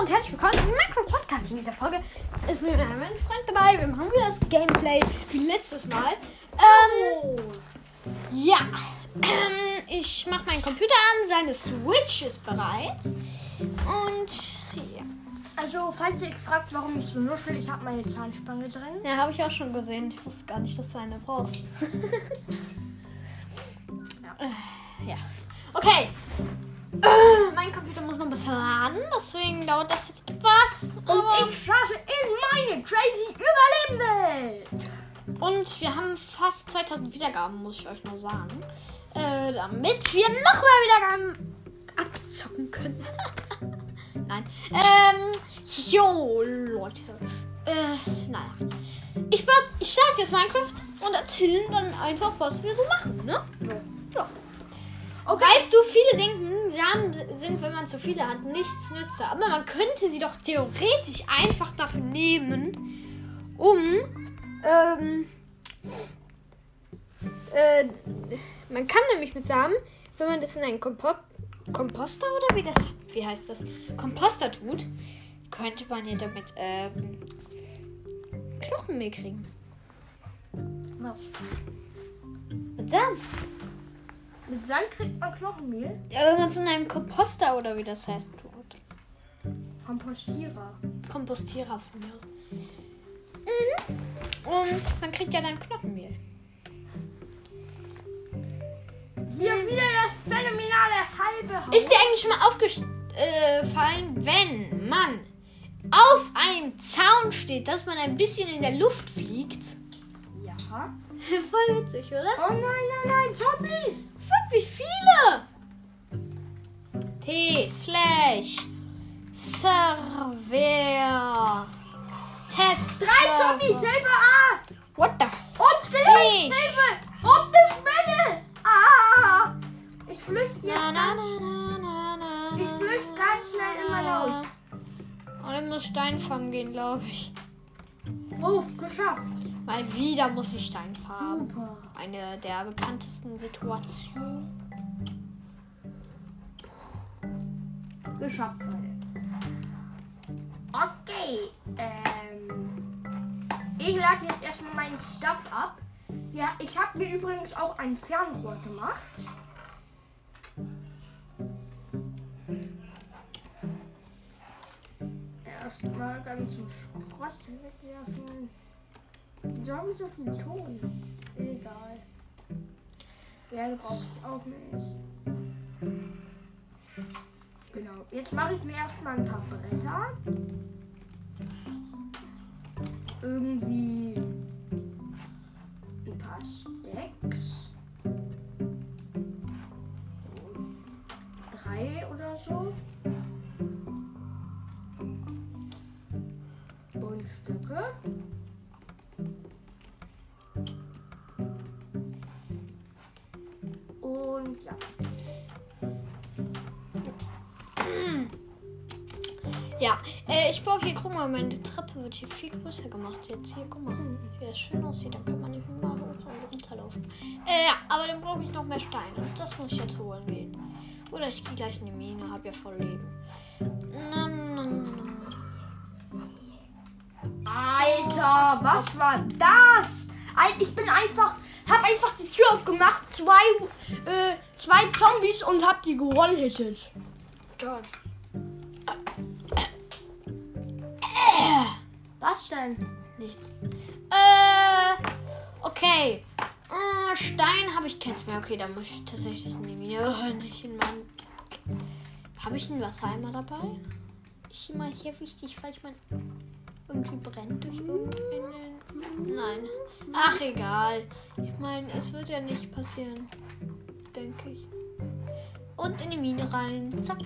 und herzlich willkommen zu Minecraft Podcast. In dieser Folge ist mir mein Freund dabei. Wir machen wieder das Gameplay wie letztes Mal. Ähm, ja, ähm, ich mache meinen Computer an, seine Switch ist bereit. Und ja, Also, falls ihr fragt, warum ich so nuschel, ich habe meine Zahnspange drin. ja habe ich auch schon gesehen. Ich wusste gar nicht, dass du eine brauchst. Äh, ja, okay. Deswegen dauert das jetzt etwas. Und ich starte in meine crazy Überlebenwelt. Und wir haben fast 2000 Wiedergaben, muss ich euch nur sagen. Äh, damit wir noch mehr Wiedergaben abzocken können. Nein. Ähm, jo, Leute. Äh, naja. Ich, ich starte jetzt Minecraft und erzähle dann einfach, was wir so machen, ne? Ja. Okay. Weißt du, viele denken, Samen sind, wenn man zu viele hat, nichts nütze. Aber man könnte sie doch theoretisch einfach dafür nehmen, um ähm, äh, man kann nämlich mit Samen, wenn man das in einen Kompo Komposter oder wie das, wie heißt das? Komposter tut, könnte man ja damit ähm, Knochenmehl kriegen. Was? Mit Samen. Mit Sand kriegt man Knochenmehl? Ja, wenn man es in einem Komposter oder wie das heißt tut. Kompostierer. Kompostierer von mir aus. Mhm. Und man kriegt ja dann Knochenmehl. Hier wieder das phänomenale halbe Haus. Ist dir eigentlich schon mal aufgefallen, wenn man auf einem Zaun steht, dass man ein bisschen in der Luft fliegt? Ja. Voll witzig, oder? Oh nein, nein, nein, Zombies. Wie viele? T slash Server Test. Drei. Zombies, Hilfe, ah. What the? Und Skelett. Hilfe. Und eine Spinne. Ah. Ich flüchte jetzt Na, ganz, na, na, na, ich flüchte ganz schnell in mein Haus. Und ich muss Stein farmen gehen, glaube ich. Uff, geschafft. Mal wieder muss ich Stein farmen. Super. Eine der bekanntesten Situationen. Geschafft, Leute. Okay. Ähm, ich lade jetzt erstmal meinen Stuff ab. Ja, ich habe mir übrigens auch ein Fernrohr gemacht. Erstmal ganz zum Schrott wegwerfen. Wieso habe ich so viel Ton? Egal. Ja, brauche ich auch nicht. Genau. Jetzt mache ich mir erstmal ein paar Bretter. Irgendwie meine Treppe wird hier viel größer gemacht jetzt. Hier, guck mal, wie das schön aussieht. Dann kann man hier mal hoch und runterlaufen. Äh, ja, aber dann brauche ich noch mehr Steine. Das muss ich jetzt holen gehen. Oder ich gehe gleich in die Mine, hab ja voll Leben. Na, na, na. Alter, was war das? Ich bin einfach, hab einfach die Tür aufgemacht, zwei, äh, zwei Zombies und hab die gewone-hittet. Toll. Was denn? Nichts. Äh, okay. Äh, Stein habe ich keins mehr. Okay, da muss ich tatsächlich Mine. Oh, nicht in meinem. Habe ich einen Wassereimer dabei? Ist immer hier wichtig, falls man irgendwie brennt durch irgendeinen. Nein. Ach, egal. Ich meine, es wird ja nicht passieren. Denke ich. Und in die Mine rein. Zack.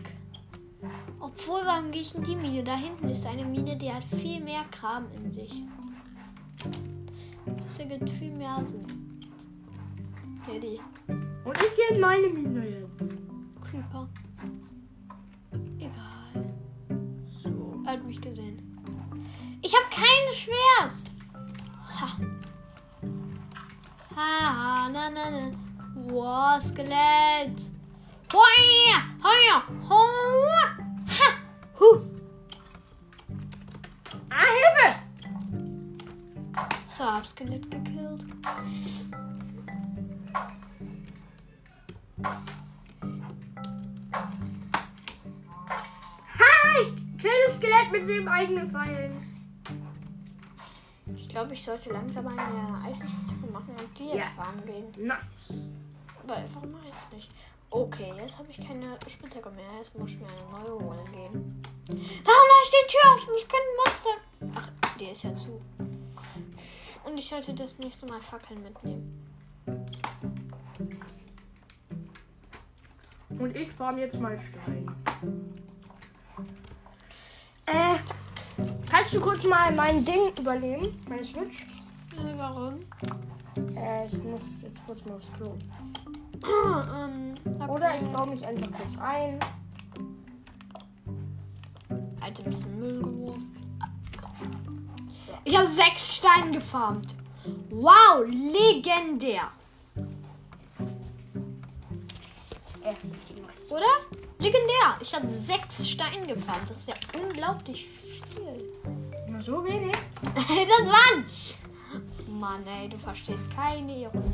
Obwohl, warum gehe ich in die Mine? Da hinten ist eine Mine, die hat viel mehr Kram in sich. Das ergibt viel mehr Sinn. Die Und ich gehe in meine Mine jetzt. Creeper. Egal. So. Er hat mich gesehen. Ich habe keine Schwers. Ha. Ha, na, na, na. Wow, Skelett. Ah, Hilfe! So, hab's Skelett gekillt. Ha! Ich kill das Skelett mit seinem eigenen Pfeilen. Ich glaube, ich sollte langsam eine Eisenspitzhacke machen und die jetzt ja. farmen gehen. Nice. Aber warum mache ich es nicht? Okay, jetzt habe ich keine Spitzhacke mehr. Jetzt muss ich mir eine neue holen gehen. Warum ich die Tür offen? Es können Monster. Ach, die ist ja zu. Und ich sollte das nächste Mal Fackeln mitnehmen. Und ich farm jetzt mal Stein. Äh, kannst du kurz mal mein Ding übernehmen? Meine Switch? Äh, warum? Äh, ich muss jetzt kurz mal aufs Klo. Ähm, okay. Oder ich baue mich einfach kurz ein. Alter, ein bisschen Müll geworfen. Ich habe sechs Steine gefarmt. Wow, legendär. Oder? Legendär. Ich habe sechs Steine gefarmt. Das ist ja unglaublich viel. Nur so wenig? das war's. Mann, ey, du verstehst keine Ironie.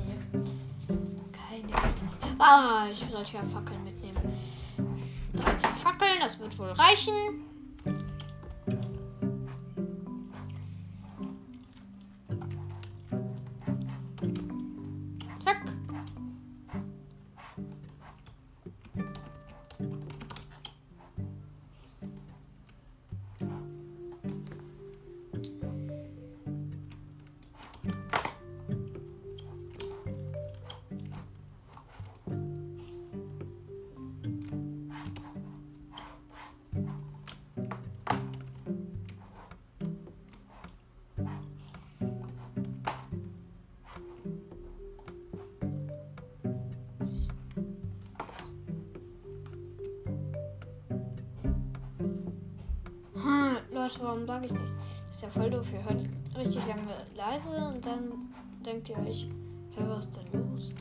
Ah, ich sollte ja Fackeln mitnehmen. 13 Fackeln, das wird wohl reichen. Warum sage ich nichts? Das ist ja voll doof. Ihr hört richtig lange leise und dann denkt ihr euch, hä, was ist denn los?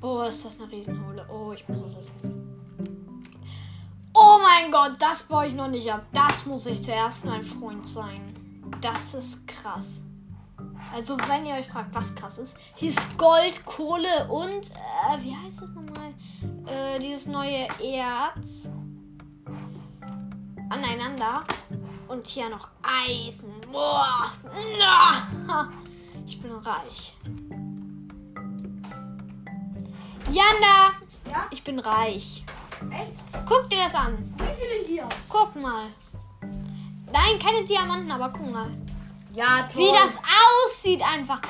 Boah, ist das eine Riesenhole. Oh, ich muss das essen. Oh mein Gott, das baue ich noch nicht ab. Das muss ich zuerst mein Freund sein. Das ist krass. Also, wenn ihr euch fragt, was krass ist, hier ist Gold, Kohle und, äh, wie heißt das nochmal? Äh, dieses neue Erz aneinander. Und hier noch Eisen. Boah. Ich bin reich. Janda, Ja? ich bin reich. Echt? Guck dir das an. Wie viele hier? Guck mal. Nein, keine Diamanten, aber guck mal. Ja, Wie das aussieht einfach.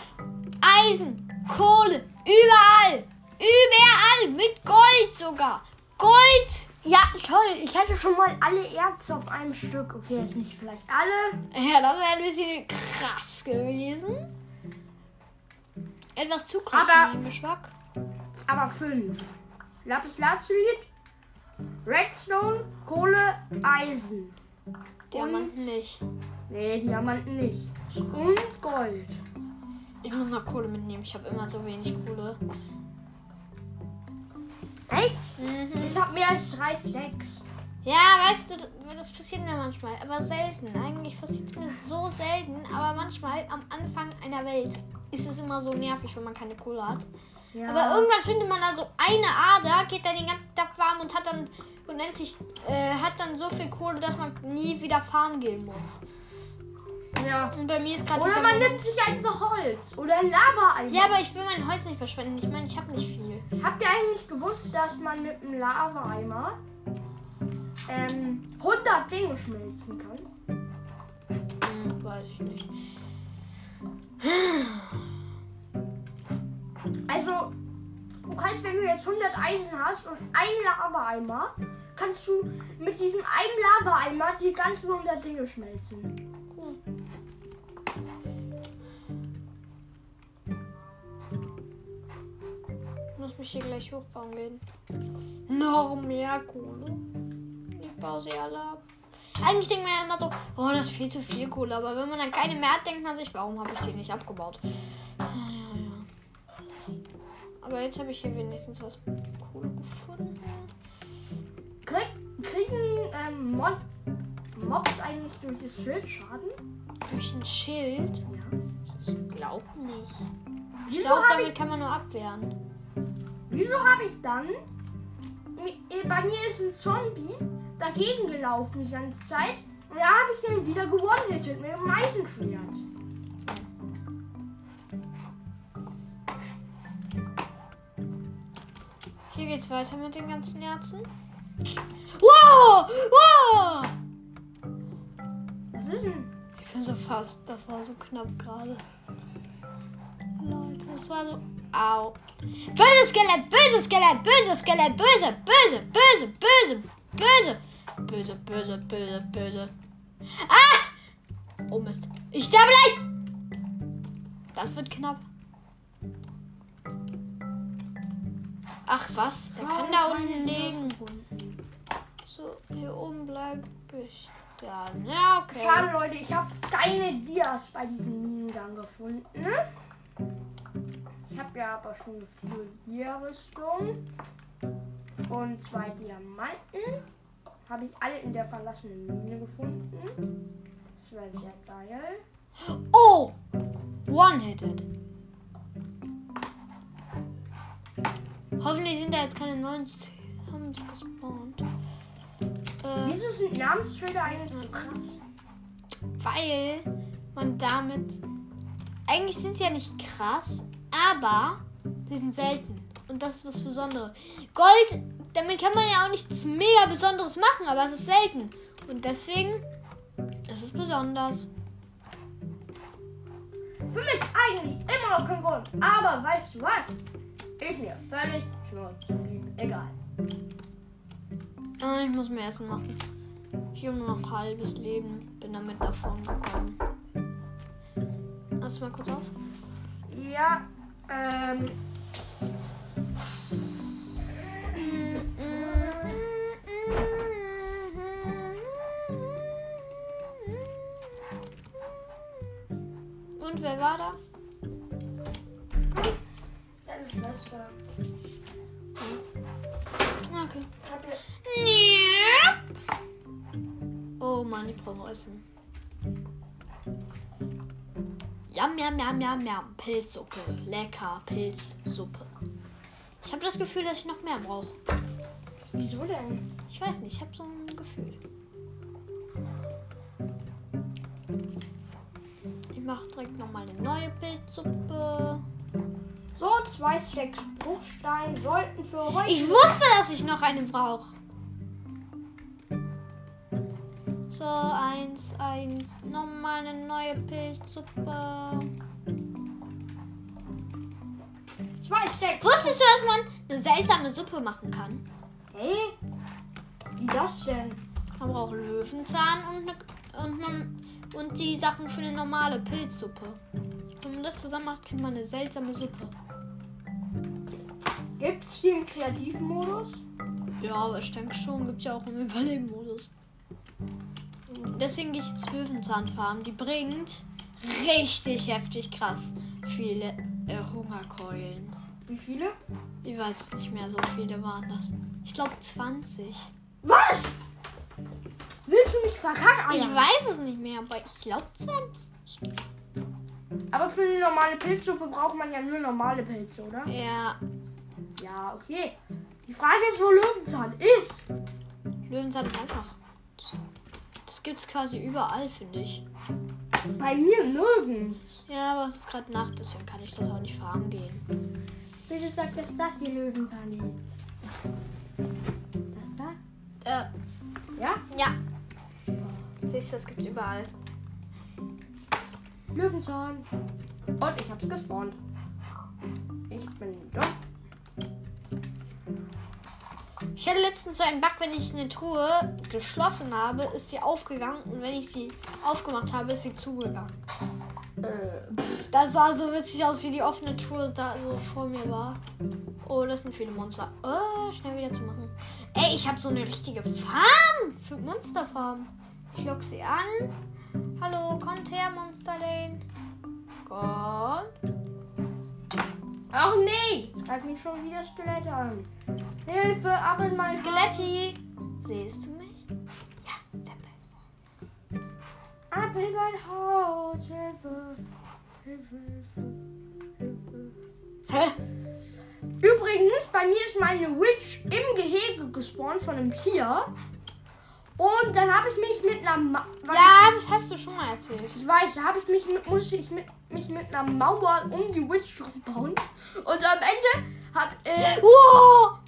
Eisen, Kohle, überall. Überall. Mit Gold sogar. Gold. Ja, toll. Ich hätte schon mal alle Erze auf einem Stück. Okay, jetzt nicht vielleicht alle. Ja, das wäre ein bisschen krass gewesen. Etwas zu krass Aber- für meinen Geschmack. Aber fünf. Lapis Lazuli, Redstone, Kohle, Eisen. Diamanten nicht. Nee, Diamanten nicht. Und Gold. Ich muss noch Kohle mitnehmen. Ich habe immer so wenig Kohle. Echt? Mhm. Ich habe mehr als drei Stacks. Ja, weißt du, das passiert mir manchmal, aber selten. Eigentlich passiert es mir so selten, aber manchmal am Anfang einer Welt ist es immer so nervig, wenn man keine Kohle hat. Ja. Aber irgendwann findet man dann so eine Ader, geht dann den ganzen Tag warm und hat dann unendlich, äh, hat dann so viel Kohle, dass man nie wieder farmen gehen muss. Ja. Und bei mir ist gerade Oder man nimmt sich einfach Holz. Oder ein Lava-Eisen. Ja, aber ich will mein Holz nicht verschwenden. Ich meine, ich habe nicht viel. Habt ihr eigentlich gewusst, dass man mit einem Lava-Eimer ähm, 100 Dinge schmelzen kann? Hm, weiß ich nicht. Also, du kannst, wenn du jetzt 100 Eisen hast und einen Lava-Eimer, kannst du mit diesem einen Lava-Eimer die ganzen 100 Dinge schmelzen. Ich muss mich hier gleich hochbauen gehen. Noch mehr Kohle. Ich baue sie alle ab. Eigentlich denkt man ja immer so, oh, das ist viel zu viel Kohle. Aber wenn man dann keine mehr hat, denkt man sich, warum habe ich die nicht abgebaut? Ja, ja, ja. Aber jetzt habe ich hier wenigstens was Kohle gefunden. Krieg, kriegen ähm, Mod, Mobs eigentlich durch das Schild Schaden? Durch ein Schild. Ja. glaub nicht. Ich glaube, damit ich- kann man nur abwehren. Wieso habe ich dann. Bei mir ist ein Zombie dagegen gelaufen die ganze Zeit. Und da habe ich den wieder gewonnen mit dem Eisenschwert. Hier geht's weiter mit den ganzen Herzen. Wow! Wow! Was ist denn? Ich bin so fast. Das war so knapp gerade. Das war so. Au. Böse Skelett, böse Skelett, böse Skelett, böse, böse, böse, böse, böse. Böse, böse, böse, böse. Ah! Oh Mist. Ich sterbe gleich! Das wird knapp. Ach was, der kann da unten liegen. So, hier oben bleibe ich dann. Ja, okay. Schade, Leute, ich habe keine Dias bei diesem Minengang gefunden. Ich habe ja aber schon vier Dia-Rüstung und zwei Diamanten. Habe ich alle in der verlassenen Mine gefunden. Das wäre sehr geil. Oh! One-Hitted. Hoffentlich sind da jetzt keine neuen Zombies gespawnt. Äh, Wieso sind Namensschilder eigentlich so krass? weil man damit. Eigentlich sind sie ja nicht krass, aber sie sind selten. Und das ist das Besondere. Gold, damit kann man ja auch nichts mega Besonderes machen, aber es ist selten. Und deswegen ist es besonders. Für mich eigentlich immer noch kein Grund. Aber weißt du was? Ist mir völlig schnurzpiep. Egal. Ah, ich muss mir Essen machen. Ich habe nur noch halbes Leben. Bin damit davon gekommen. Lass mal kurz auf. Ja, ähm. Und wer war da? Deine Schwester. Okay. Ihr- Oh Mann, ich brauche Essen. Jam, jam, jam, jam. Pilzsuppe. Lecker. Pilzsuppe. Ich habe das Gefühl, dass ich noch mehr brauche. Wieso denn? Ich weiß nicht, ich habe so ein Gefühl. Ich mache direkt nochmal eine neue Pilzsuppe. So, zwei Stacks Bruchstein sollten für heute. Ich wusste, dass ich noch eine brauche. So, eins, eins. Nochmal eine neue Pilzsuppe. Zwei Stacks. Wusstest du, dass man eine seltsame Suppe machen kann? Hey? Wie das denn? Man braucht Löwenzahn und, eine, und, man, und die Sachen für eine normale Pilzsuppe. Und wenn man das zusammen macht, kriegt man eine seltsame Suppe. Gibt's die im kreativen Modus? Ja, aber ich denke schon, gibt ja auch im Überleben-Modus. Deswegen gehe ich jetzt Löwenzahn farmen. Die bringt richtig heftig krass viele äh, Hungerkeulen. Wie viele? Ich weiß es nicht mehr, so viele waren das. Ich glaube 20. Was? Willst du mich verkacken? Ich weiß es nicht mehr, aber ich glaube 20. Aber für eine normale Pilzsuppe braucht man ja nur normale Pilze, oder? Ja, Ja, okay. Die Frage ist, wo Löwenzahn ist. Löwenzahn ist einfach. Das gibt's quasi überall, finde ich. Bei mir nirgends. Ja, aber es ist gerade Nacht, deswegen kann ich das auch nicht farmen gehen. Bitte sag, dass das hier Löwenzahn ist. Das da? Äh, Ja? ja. Siehst du, das gibt's überall. Löwenzahn. Und ich hab's gespawnt. Ich bin dort. Ich hatte letztens so einen Bug, wenn ich eine Truhe geschlossen habe, ist sie aufgegangen und wenn ich sie aufgemacht habe, ist sie zugegangen. Äh, Das sah so witzig aus, wie die offene Truhe da so vor mir war. Oh, das sind viele Monster. Oh, schnell wieder zu machen. Ey, ich habe so eine richtige Farm für Monsterfarm. Ich lock sie an. Hallo, kommt her, Monsterlane. Kommt. Ach nee! Jetzt greift mich schon wieder Skelett an. Hilfe, ab in mein Skeletti. Siehst du mich? Ja, Zeppel. Ab in mein Haus. Hilfe. Hilfe, Hilfe, Hilfe. Hä? Übrigens, bei mir ist meine Witch im Gehege gespawnt von einem Tier. Und dann habe ich mich mit einer Ma weil Ja, das hast du schon mal erzählt. ich, weiß, da habe ich mich mit, musste ich mit, mich mit einer Mauer um die Witch bauen. Und am Ende hab äh, Wow!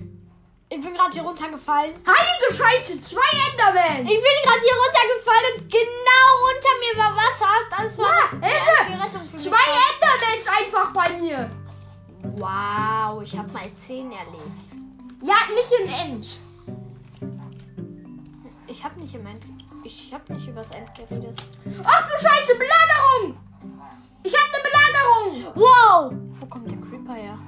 Ich bin gerade hier runtergefallen. heilige Scheiße, zwei Endermans. Ich bin gerade hier runtergefallen und genau unter mir war Wasser. Das war das Ja, Hilfe! die Rettung für mich. Zwei Endermans einfach bei mir. Wow, ich habe mal 10 erlebt. Ja, nicht im End. Ich habe nicht im End. Ich habe nicht übers End geredet. Ach du Scheiße, Belagerung. Ich habe eine Belagerung. Wow! Wo kommt der Creeper her?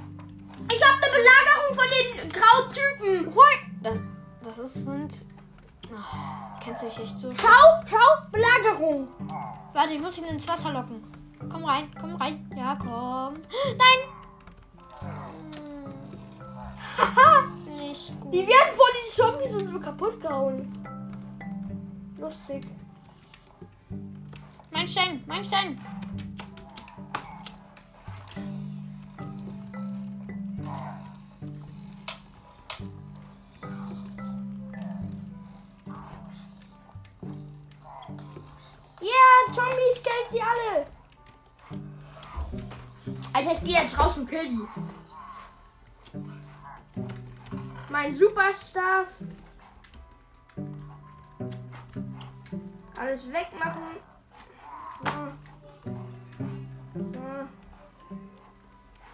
Ich habe eine Belagerung von den grauen Typen. Das, das ist, sind. Oh, kennst du dich echt so? Schau, schau, Belagerung. Warte, ich muss ihn ins Wasser locken. Komm rein, komm rein. Ja, komm. Nein! Haha. Nicht gut. Die werden von den Zombies und so kaputt gehauen. Lustig. Mein Stein, mein Stein. Ja, Zombies, killt sie alle. Alter, ich gehe jetzt raus und kill die. Mein Superstaff. Alles wegmachen.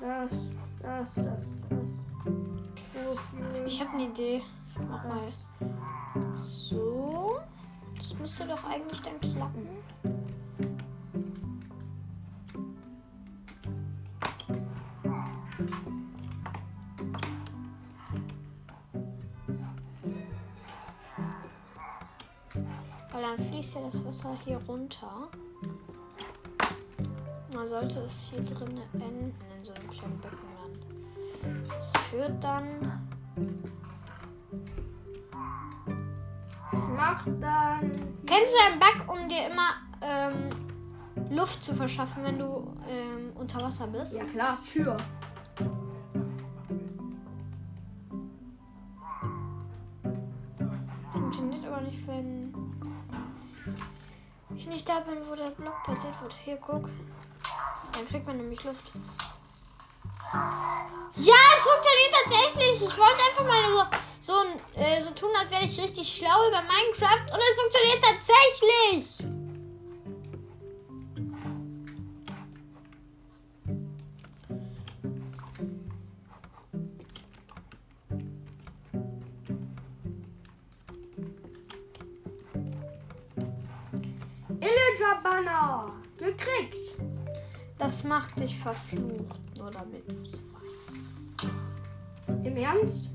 Das, das, das, das. Ich habe eine Idee. Mach mal so. Das müsste doch eigentlich dann klappen. Fließt ja das Wasser hier runter. Da sollte es hier drin enden in so einem kleinen Beckenland. Das führt dann mach dann. Kennst du einen Bug, um dir immer ähm, Luft zu verschaffen, wenn du ähm, unter Wasser bist? Ja klar, Tür. Da bin, wo der Block platziert wird. Hier, guck. Dann kriegt man nämlich Luft. Ja, es funktioniert tatsächlich. Ich wollte einfach mal so, so, äh, so tun, als wäre ich richtig schlau über Minecraft. Und es funktioniert tatsächlich. Banner. Gekriegt. Das macht dich verflucht, nur damit du es weißt. Im Ernst?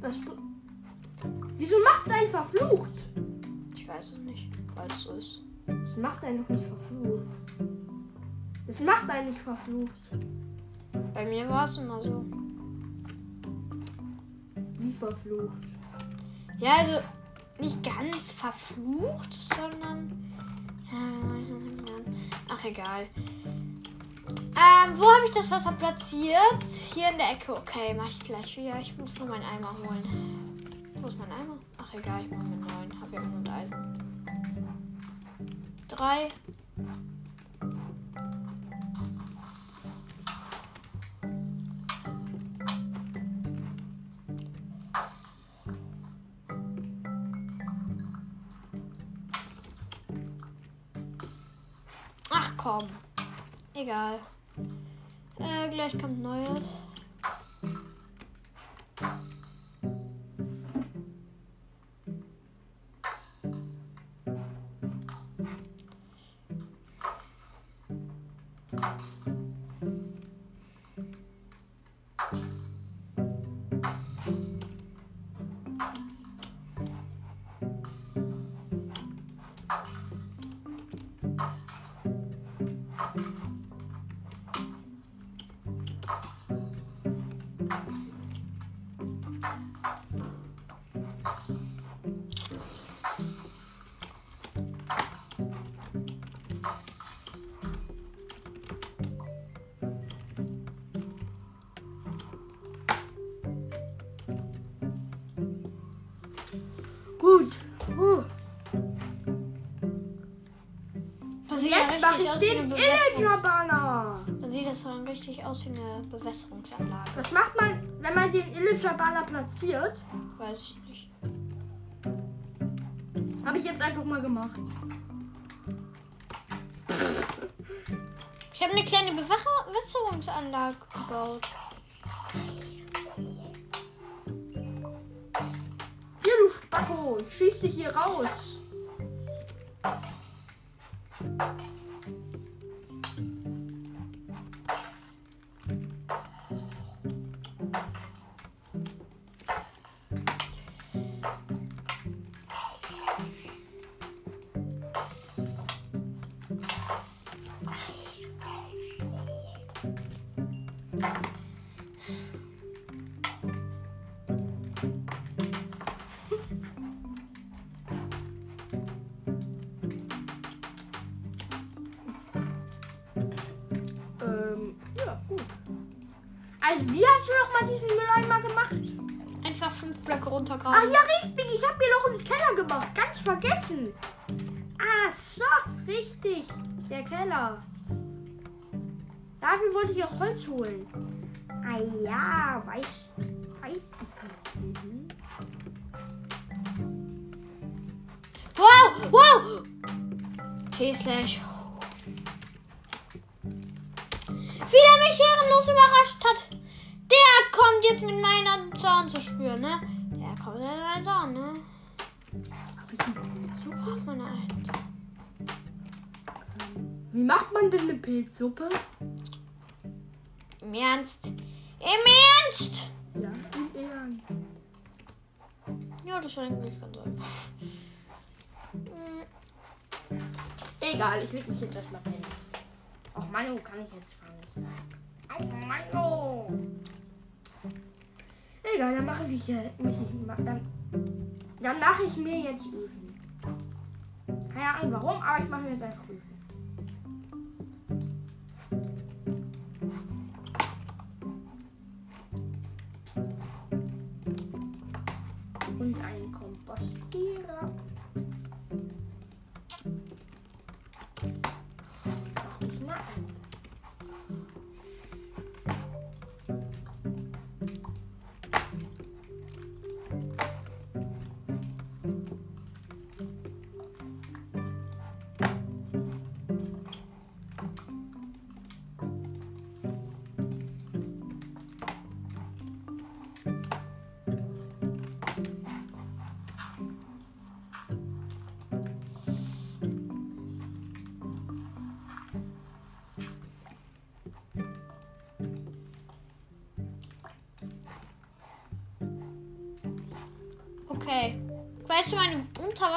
Was. bu- Wieso macht es einen verflucht? Ich weiß es nicht, weil es so ist. Das macht einen doch nicht verflucht. Das macht einen nicht verflucht. Bei mir war es immer so. Wie verflucht? Ja, also nicht ganz verflucht, sondern. Ach, egal. Ähm, wo habe ich das Wasser platziert? Hier in der Ecke. Okay, mach ich gleich wieder. Ich muss nur meinen Eimer holen. Wo ist mein Eimer? Ach, egal. Ich mache mir einen neuen. Hab ja genug Eisen. Drei. Egal. Äh, gleich kommt Neues. Richtig ich aus wie eine. Illager-Banner. Dann sieht das dann richtig aus wie eine Bewässerungsanlage. Was macht man, wenn man den Illager-Banner platziert? Weiß ich nicht. Habe ich jetzt einfach mal gemacht. Ich habe eine kleine Bewässerungsanlage gebaut. Also, wie hast du noch mal diesen Mülleimer gemacht? Einfach fünf Blöcke Ach runtergraben. ja, richtig. Ich habe mir noch einen Keller gemacht. Ganz vergessen. Ah, so. Richtig. Der Keller. Dafür wollte ich auch Holz holen. Ah ja, weiß, weiß ich nicht. Mhm. Wow, wow! T-Slash. Zu spüren, ne? Der kommt mit meiner Zorn, ne? Hab ich einen Pilzsuppe? Meine Alter. Wie macht man denn eine Pilzsuppe? Im Ernst? Im Ernst? Ja, im Ernst. Ja, das war eigentlich ganz einfach. Hm, Egal, ich leg mich jetzt erstmal hin. Ach, Manu kann ich jetzt gar nicht. Ach, Manu. Egal, dann mache ich hier. Mich, dann dann mache ich mir jetzt Öfen. Keine Ahnung warum, aber ich mache mir jetzt einfach Öfen.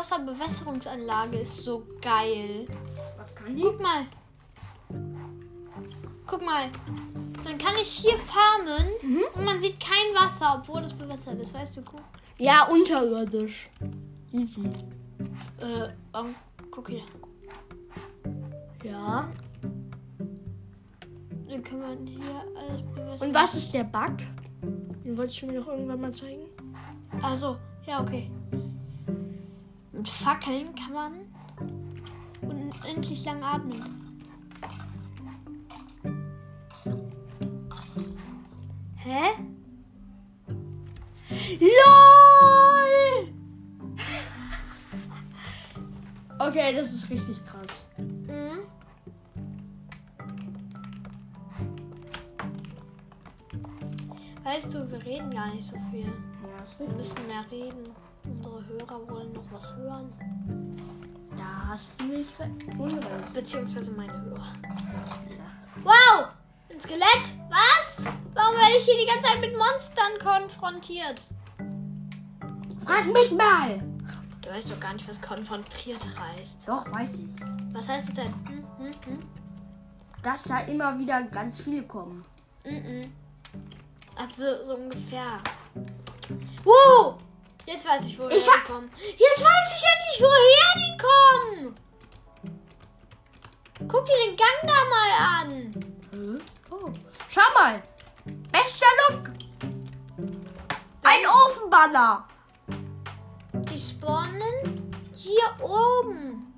Unterwasserbewässerungsanlage ist so geil. Was kann die? Guck mal. Guck mal. Dann kann ich hier farmen und man sieht kein Wasser, obwohl es bewässert ist. Weißt du, guck. Ja, unterirdisch. Easy. Äh, ähm, guck hier. Ja. Dann kann man hier alles bewässern. Und was ist der Bug? Den wolltest du mir doch irgendwann mal zeigen. Also, ja, okay. Fackeln kann man unendlich lang atmen. Hä? LOL! Okay, das ist richtig krass. Mhm. Weißt du, wir reden gar nicht so viel. Ja, Wir müssen mehr reden. Hörer wollen noch was hören. Da hast du re- Unrecht. Beziehungsweise meine Hörer. Wow! Ein Skelett? Was? Warum werde ich hier die ganze Zeit mit Monstern konfrontiert? Frag mich mal! Du weißt doch gar nicht, was konfrontiert heißt. Doch, weiß ich. Was heißt es denn? Hm, hm, hm? Dass da immer wieder ganz viele kommen. Mhm. Also so ungefähr. Wow! Jetzt weiß ich, woher Ich die kommen. Jetzt weiß ich endlich, woher die kommen. Guck dir den Gang da mal an. Oh. Schau mal! Bester Look! Ein Ofenbanner! Die spawnen hier oben.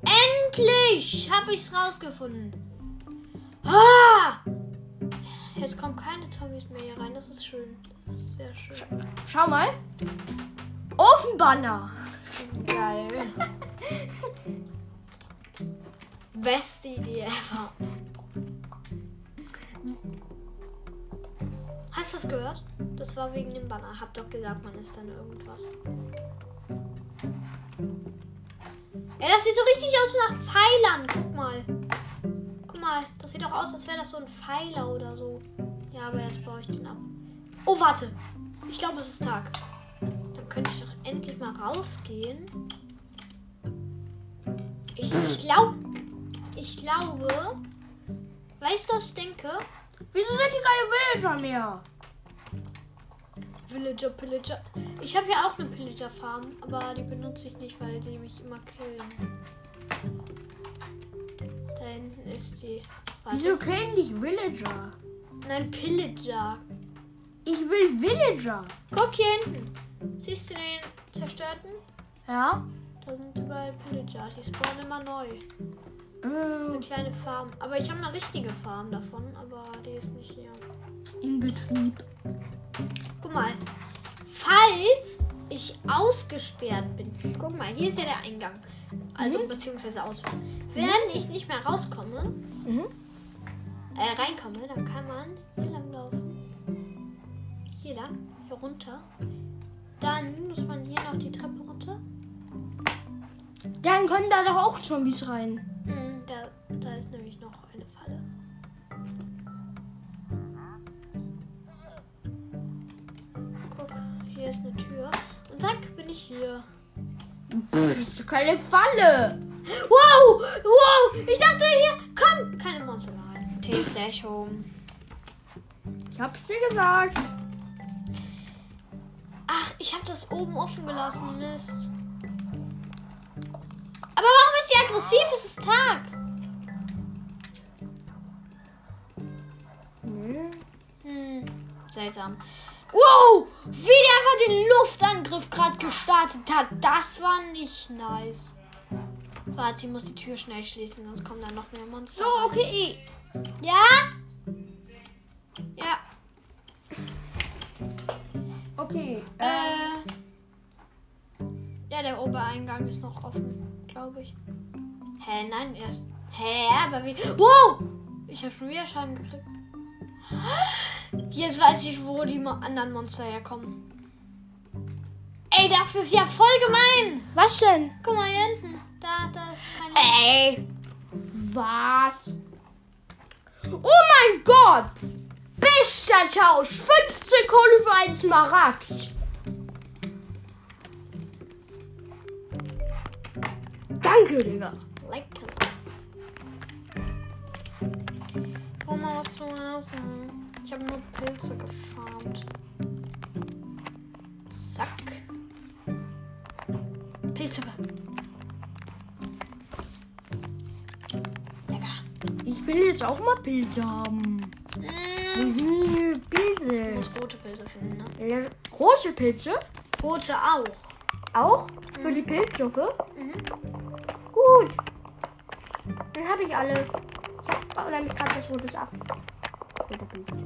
Endlich habe ich's rausgefunden. Ah! Jetzt kommen keine Zombies mehr hier rein. Das ist schön. Sehr schön. Schau mal. Ofenbanner. Geil. Beste Idee ever. Hast du das gehört? Das war wegen dem Banner. Hab doch gesagt, man ist dann irgendwas. Ey, das sieht so richtig aus nach Pfeilern. Guck mal. Guck mal, das sieht doch aus, als wäre das so ein Pfeiler oder so. Ja, aber jetzt baue ich den ab. Oh, warte. Ich glaube, es ist Tag. Dann könnte ich doch endlich mal rausgehen. Ich, ich glaube, ich glaube, weißt du, was ich denke? Wieso sind die keine Villager mehr? Villager, Pillager. Ich habe ja auch eine Pillager-Farm, aber die benutze ich nicht, weil sie mich immer killen. Da hinten ist die. Warte. Wieso killen dich Villager? Nein, Pillager. Ich will Villager. Guck hier hinten. Siehst du den zerstörten? Ja. Da sind überall Pillager. Die spawnen immer neu. Das ist eine kleine Farm. Aber ich habe eine richtige Farm davon, aber die ist nicht hier. in Betrieb. Guck mal. Falls ich ausgesperrt bin. Guck mal, hier ist ja der Eingang. Also beziehungsweise aus. Wenn ich nicht mehr rauskomme, Mhm. äh, reinkomme, dann kann man hier lang laufen. Hier lang, hier runter. Dann muss man hier noch die Treppe runter. Dann können da doch auch Zombies rein. Mm, Da, da ist nämlich noch eine Falle. Guck, hier ist eine Tür. Und zack, bin ich hier. Das ist doch keine Falle. Wow! Wow! Ich dachte hier, komm! Keine Monster rein. T-Slash Home. Ich hab's dir gesagt. Ich habe das oben offen gelassen. Mist. Aber warum ist die aggressiv? Es ist Tag. Hm. Hm, seltsam. Wow! Wie der einfach den Luftangriff gerade gestartet hat. Das war nicht nice. Warte, ich muss die Tür schnell schließen, sonst kommen dann noch mehr Monster. So, okay. Ja? Ja. Okay. Äh. Ja, der Obereingang ist noch offen, glaube ich. Hä, nein, erst. Hä, aber wie. Wow! Ich habe schon wieder Schaden gekriegt. Jetzt weiß ich, wo die anderen Monster herkommen. Ey, das ist ja voll gemein. was denn? Guck mal hier hinten. Da, da ist kein. Ey. Was? Oh mein Gott. Bester Tausch. 15 Kohle für einen Smaragd. Danke, Digga. Lecker. Hol mal was zu essen. Ich habe nur Pilze gefarmt. Zack. Pilze. Lecker. Ich will jetzt auch mal Pilze haben. Sind die Du Pilze? musst rote Pilze finden, ne? Ja, Große Pilze? Rote auch. Auch? Für die Pilzsuppe? Mhm. Gut. Dann habe ich alle. Ich hab nämlich gerade das Rotes ab. Rote Pilze.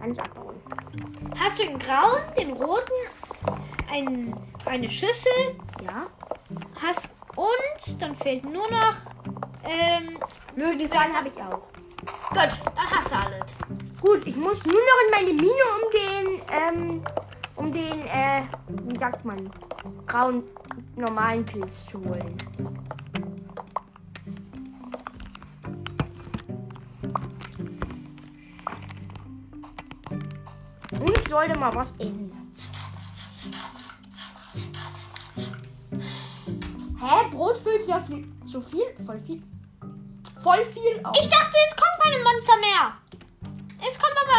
Alles abbauen. Hast du den grauen, den roten, ein, eine Schüssel, Ja. hast und dann fehlt nur noch ähm, Nö, die Sachen habe ich auch. gut, dann hast du alles. Gut, ich muss nur noch in meine Mine um den, ähm, um den, äh, wie sagt man, grauen, normalen Pilz zu holen. Und ich sollte mal was essen. Hä? Brot füllt ja viel, so viel, voll viel, voll viel auf. Ich dachte, es kommen keine Monster mehr.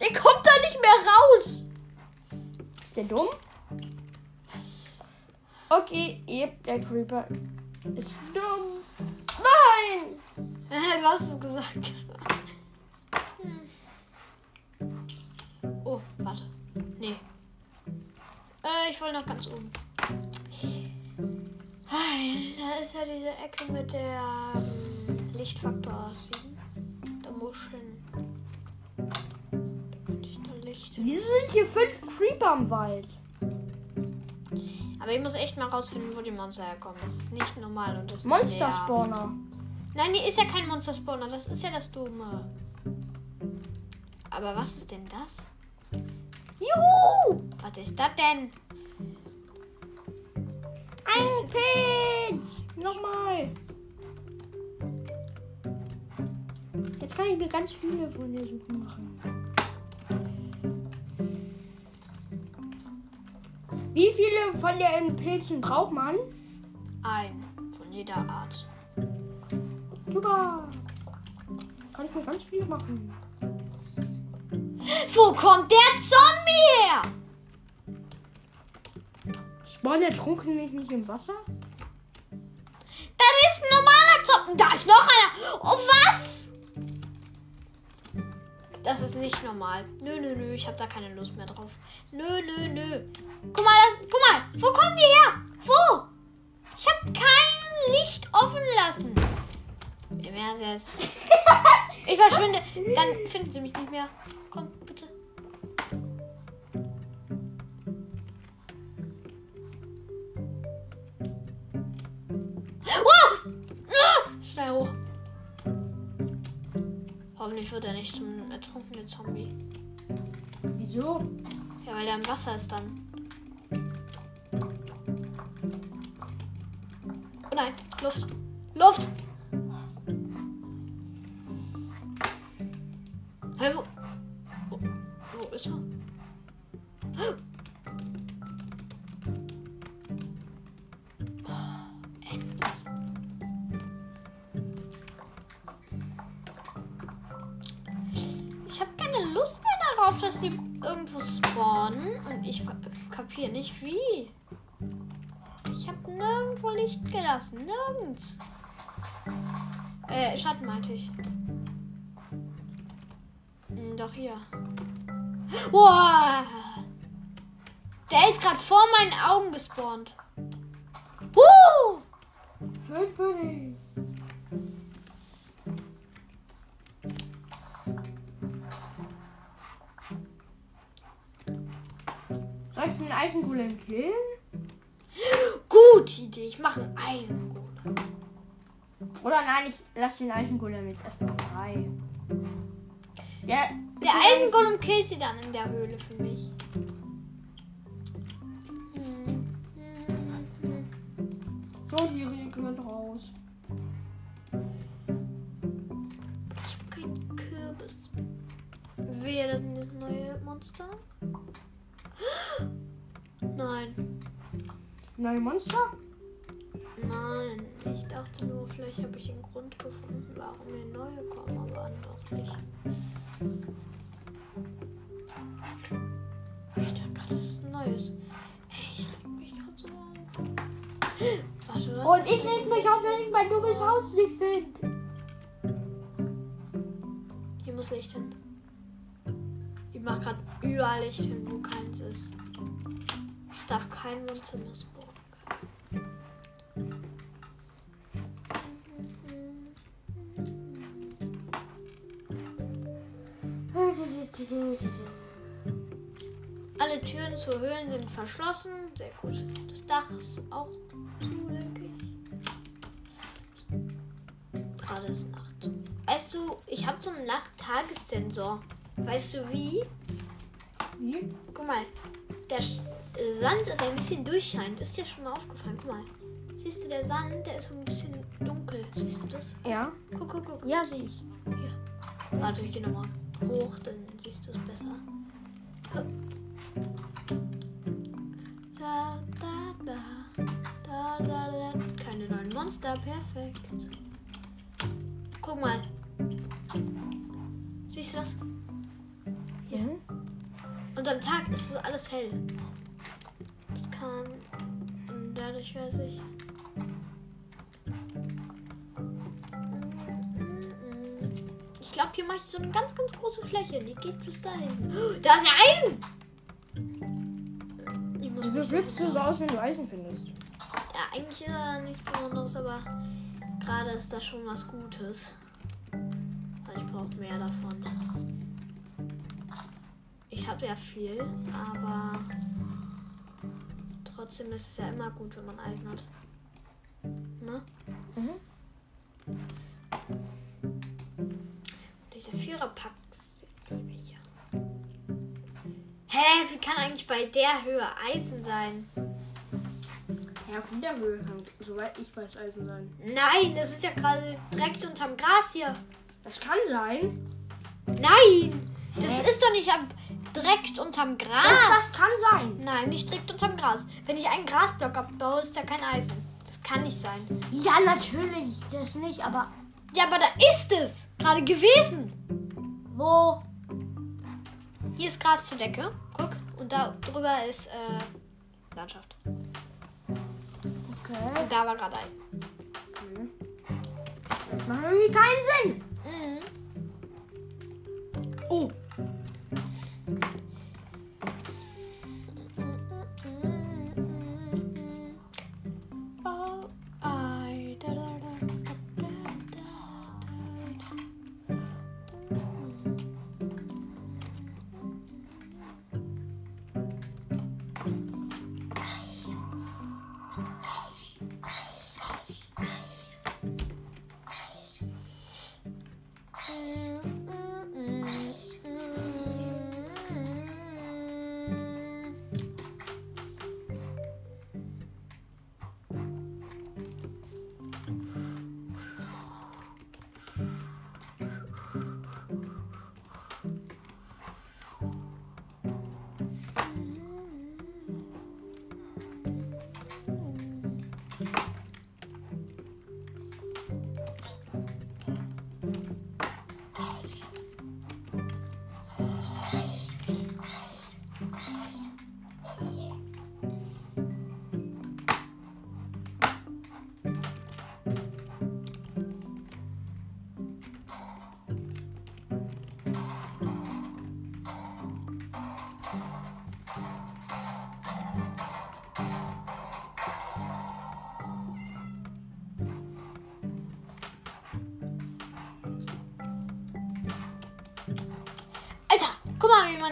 Der kommt da nicht mehr raus. Ist der dumm? Okay, yep, der Creeper ist dumm. Nein! du hast es gesagt. Oh, warte. Nee. Äh, ich wollte noch ganz oben. Da ist ja diese Ecke mit der ähm, Lichtfaktor aussehen. Da Muscheln. Da Wieso sind hier fünf Creeper im Wald? Aber ich muss echt mal rausfinden, wo die Monster herkommen. Das ist nicht normal und das Monster. Spawner. Nein, hier ist ja kein Monster Spawner. Das ist ja das Dumme. Aber was ist denn das? Juhu! Was ist das denn? Ein Pilz! Nochmal! Jetzt kann ich mir ganz viele von der Suche machen. Wie viele von den Pilzen braucht man? Ein. Von jeder Art. Super! Kann ich mir ganz viele machen. Wo kommt der Zombie her? Spawnt der Trunken nicht, im Wasser? Das ist ein ist nicht normal. Nö, nö, nö. Ich habe da keine Lust mehr drauf. Nö, nö, nö. Guck mal, das, guck mal. Wo kommen die her? Wo? Ich habe kein Licht offen lassen. Im Ernst jetzt. Ich verschwinde. Dann findet sie mich nicht mehr. Komm, bitte. Hoffentlich wird er nicht zum ertrunkenen Zombie. Wieso? Ja, weil er im Wasser ist dann. Oh nein, Luft. Luft! Doch hier. Wow. Der ist gerade vor meinen Augen gespawnt. Uh! Schön für dich. Soll ich den Eisengolem killen? Gute Idee. Ich mache einen Eisengolem. Oder nein, ich lasse den Eisengolem jetzt erstmal frei. Ja, Der Eisengolem killt sie dann in der Höhle für mich. Hm, hm, hm. So, die regelt raus. Ich habe keinen Kürbis. Wehe, das sind jetzt neue Monster. Nein, Neue Monster? nein. Ich dachte nur, vielleicht habe ich einen Grund gefunden, warum hier neue kommen, aber doch nicht. Neues. Ich reg mich gerade so auf. Warte, was? Und ich reg mich auf, wenn ich mein dummes Haus nicht finde. Hier muss Licht hin. Ich mach gerade überall Licht hin, wo keins ist. Ich darf kein Wohnzimmer spawnen. Türen zur Höhlen sind verschlossen. Sehr gut. Das Dach ist auch zu, denke ich. Gerade ist Nacht. Weißt du, ich habe so einen Nacht-Tagessensor. Weißt du wie? Wie? Guck mal, der äh, Sand ist ein bisschen durchscheinend. Ist dir schon mal aufgefallen? Guck mal. Siehst du, der Sand, der ist so ein bisschen dunkel. Siehst du das? Ja. Guck, guck, guck. Ja, sehe ich. Hier. Warte, ich gehe nochmal hoch, dann siehst du es besser. Hup. Monster, perfekt. Guck mal. Siehst du das? ist es alles hell. Das kann. Und dadurch weiß ich. Ich glaube, hier mache ich so eine ganz, ganz große Fläche. Die geht bis dahin. Oh, Da ist ja Eisen! Wieso flippst du so aus, wenn du Eisen findest? Eigentlich ist er nichts Besonderes, aber gerade ist das schon was Gutes. Weil ich brauche mehr davon. Ich habe ja viel, aber trotzdem ist es ja immer gut, wenn man Eisen hat. Ne? Mhm. Diese Viererpacks liebe ich ja. Hä, wie kann eigentlich bei der Höhe Eisen sein? Ja, auf der Höhe kann, soweit ich weiß, Eisen sein. Nein, das ist ja gerade direkt unterm Gras hier. Das kann sein. Nein, das Hä? ist doch nicht am, direkt unterm Gras. das kann sein. Nein, nicht direkt unterm Gras. Wenn ich einen Grasblock abbaue, ist da kein Eisen. Das kann nicht sein. Ja, natürlich. Das nicht, aber Ja, aber da ist es gerade gewesen. wo? Hier ist Gras zur Decke. Guck. Und da drüber ist äh, Landschaft. Okay. Und da war gerade Eisen. Das macht irgendwie keinen Sinn. Mhm. Oh,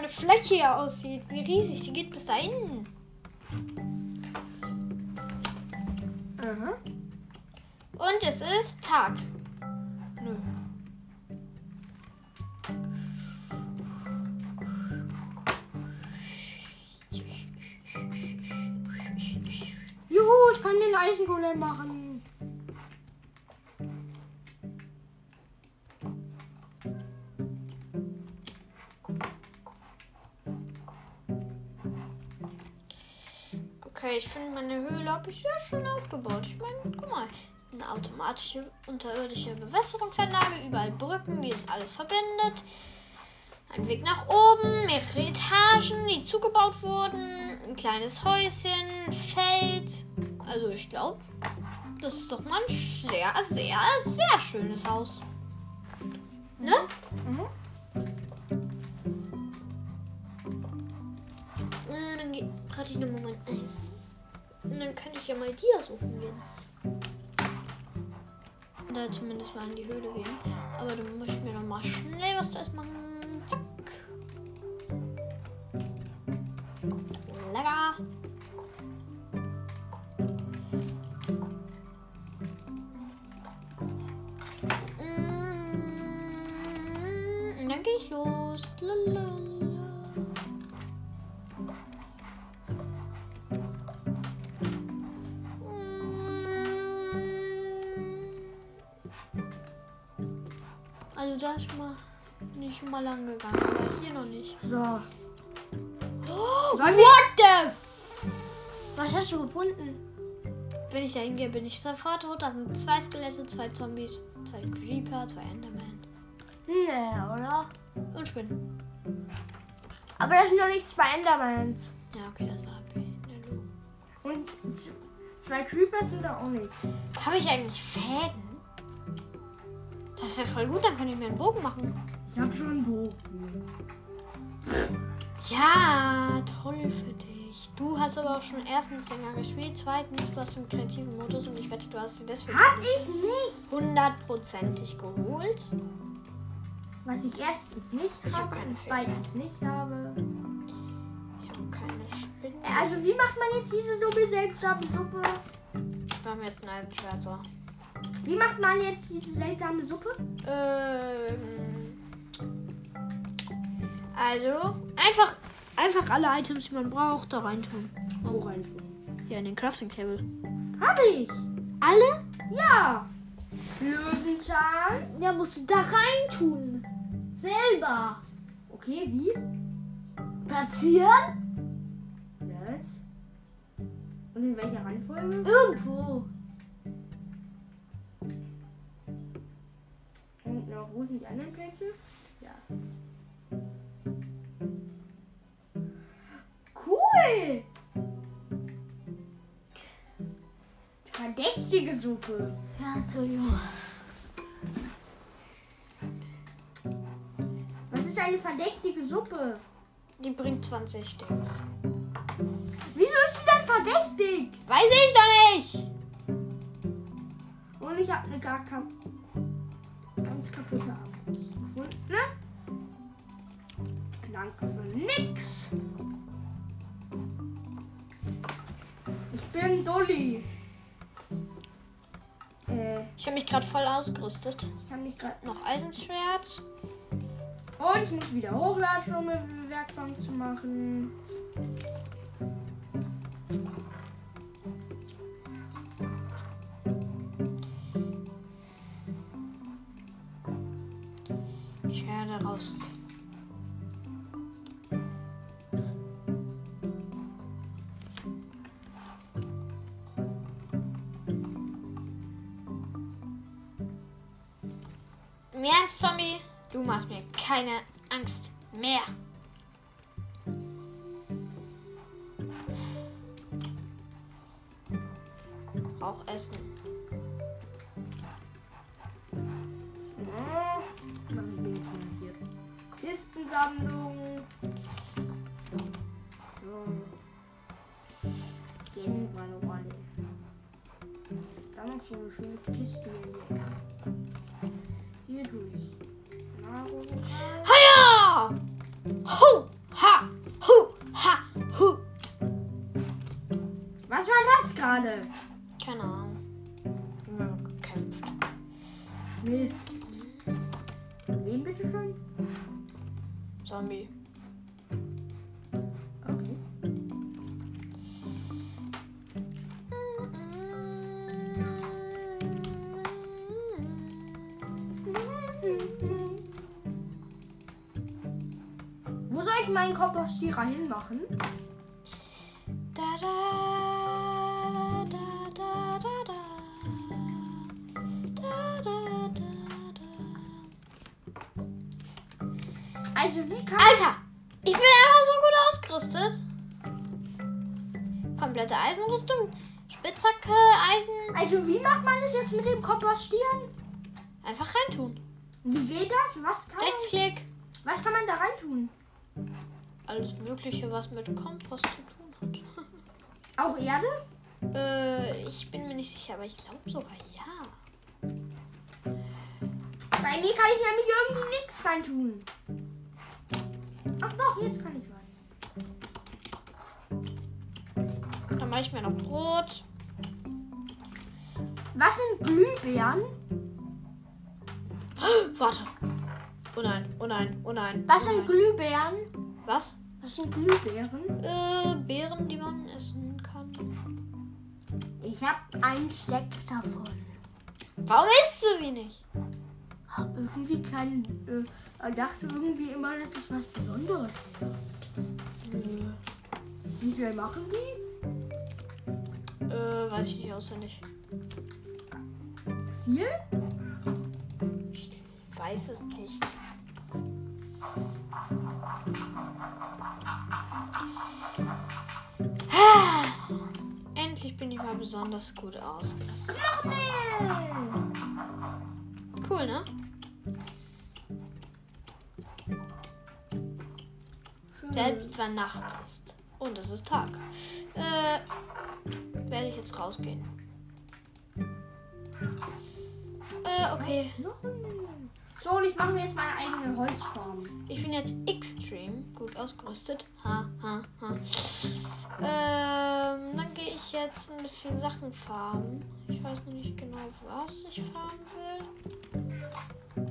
Fläche hier aussieht. Wie riesig, die geht bis da meine Höhle habe ich sehr schön aufgebaut. Ich meine, guck mal. Eine automatische unterirdische Bewässerungsanlage, überall Brücken, die das alles verbindet. Ein Weg nach oben, mehrere Etagen, die zugebaut wurden, ein kleines Häuschen, Feld. Also ich glaube, das ist doch mal ein sehr, sehr, sehr schönes Haus. Ne? Mhm. Äh, dann geh- brate ich nochmal mein Eisen. Und dann könnte ich ja mal Dia suchen gehen. Oder zumindest mal in die Höhle gehen. Aber dann muss ich mir noch mal schnell was da machen. Mal lang gegangen, aber hier noch nicht. So. Oh, what the f Was hast du gefunden? Wenn ich da hingehe, bin ich sofort tot. Da sind zwei Skelette, zwei Zombies, zwei Creeper, zwei Enderman Nee, oder? und Spinnen. Aber da sind noch nicht zwei Endermans. Ja, okay, das war B. Ja. Und zwei Creepers sind da auch nicht. Habe ich eigentlich Fäden? Das wäre voll gut, dann könnte ich mir einen Bogen machen. Ich habe schon einen Bogen. Ja, toll für dich. Du hast aber auch schon erstens länger gespielt, zweitens warst du im kreativen Modus und ich wette, du hast dir deswegen Hab ich nicht. hundertprozentig geholt. Was ich erstens nicht Ich hab habe keine und zweitens nicht habe. Ich habe keine Spinnen. Äh, Also wie macht man jetzt diese dumme seltsame Suppe? Wir haben jetzt ein Eisenschwert, so. Wie macht man jetzt diese seltsame Suppe? Ähm, also, einfach, einfach alle Items, die man braucht, da reintun. Wo reintun? Hier in den Crafting Table. Hab ich. Alle? Ja. Löwenzahn. Ja, musst du da reintun. Selber. Okay, wie? Platzieren? Yes. Und in welcher Reihenfolge? Irgendwo. Und noch wo sind die anderen Plätze? Cool! Verdächtige Suppe. Ja, Entschuldigung. Was ist eine verdächtige Suppe? Die bringt 20 Dings. Wieso ist die denn verdächtig? Weiß ich doch nicht. Und ich habe eine gar ganz kaputte Armbrust gefunden. Ne? Danke für nix. Bin Dolly. Äh, Ich habe mich gerade voll ausgerüstet. ich kann mich gerade Noch Eisenschwert. Und ich muss wieder hochladen, um eine Werkbank zu machen. Ich werde rausziehen. Keine Angst mehr. Ich meinen Kompostierer hinmachen? Da da da da da da. Da da da da. Also wie kann Alter! Ich bin einfach so gut ausgerüstet. Komplette Eisenrüstung. Spitzhacke, Eisen. Also wie macht man das jetzt mit dem Kompostieren? Einfach reintun. Wie geht das? Was kann man, Rechtsklick. was kann man da reintun? Alles Mögliche, was mit Kompost zu tun Auch Erde? hat. Äh, ich bin mir nicht sicher, aber ich glaube sogar ja. Bei mir kann ich nämlich irgendwie nichts reintun. Ach doch, jetzt kann ich was. Dann mache ich mir noch Brot. Was sind Glühbeeren? Warte. Oh nein, oh nein, oh nein. Was oh sind nein. Glühbeeren? Was? Was sind Glühbeeren? Äh, Beeren, die man essen kann. Ich habe ein Steck davon. Warum isst du sie nicht? Hab irgendwie keinen. Äh, dachte irgendwie immer, dass es was Besonderes wäre. Nö. Wie viel machen die? Äh, weiß ich nicht auswendig. Viel? Weiß es nicht. Endlich bin ich mal besonders gut ausgerüstet. Cool, ne? Selbst wenn Nacht ist. Und es ist Tag. Äh, werde ich jetzt rausgehen. Äh, okay. So, und ich mache mir jetzt meine eigene Holzfarm. Ich bin jetzt extrem gut ausgerüstet. Ha, ha, ha. Ähm, dann gehe ich jetzt ein bisschen Sachen farmen. Ich weiß noch nicht genau, was ich farmen will.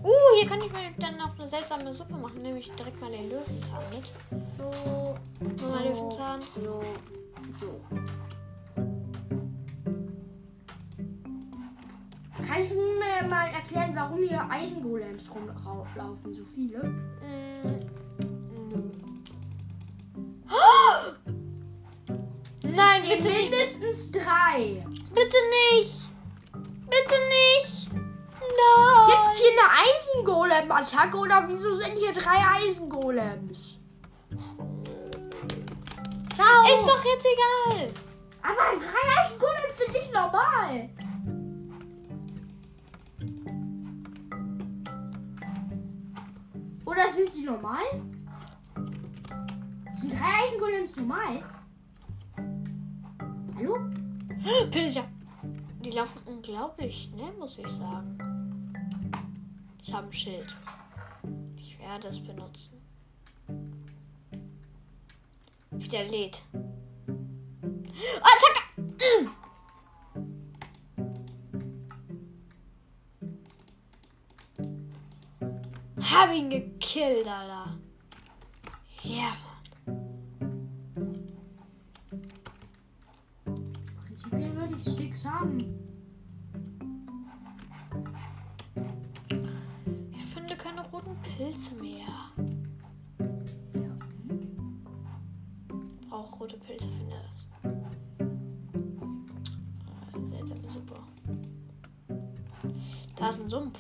Uh, hier kann ich mir dann noch eine seltsame Suppe machen. Nehme ich direkt mal den Löwenzahn mit. So, Nochmal so, Löwenzahn. so, so. Kannst du mir mal erklären, warum hier Eisengolems rumlaufen, so viele? Mm, Nein, bitte nicht. mindestens drei. Bitte nicht. Bitte nicht. Nein. Gibt es hier eine Eisengolem-Attacke oder wieso sind hier drei Eisengolems? Ciao. Ist doch jetzt egal. Aber drei Eisengolems sind nicht normal. Oder sind sie normal? Sind drei Eisengolems normal? Hallo? Die laufen unglaublich schnell, muss ich sagen. Ich habe ein Schild. Ich werde es benutzen. Wieder lädt. Attacke! Hab ihn gekillt, Alter. Würde ich. Ich finde keine roten Pilze mehr. Brauche rote Pilze, finde ich. Äh, Seltsame Suppe. Da ist ein Sumpf.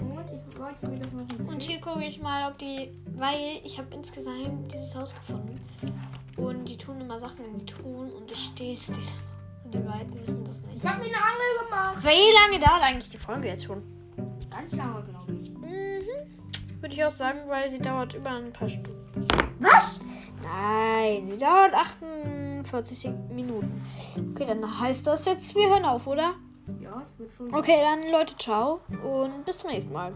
Ich Und hier gucke ich mal, ob die. Weil ich habe insgesamt dieses Haus gefunden. Und die tun immer Sachen in die Truhen und ich stehe es denen. Und die beiden wissen das nicht. Ich habe mir eine Angel gemacht. Wie lange dauert eigentlich die Folge jetzt schon? Ganz lange, glaube ich. Mhm. Würde ich auch sagen, weil sie dauert über ein paar Stunden. Was? Nein, sie dauert 48 Minuten. Okay, dann heißt das jetzt, wir hören auf, oder? Ja, ich würde schon Okay, dann Leute, ciao und bis zum nächsten Mal.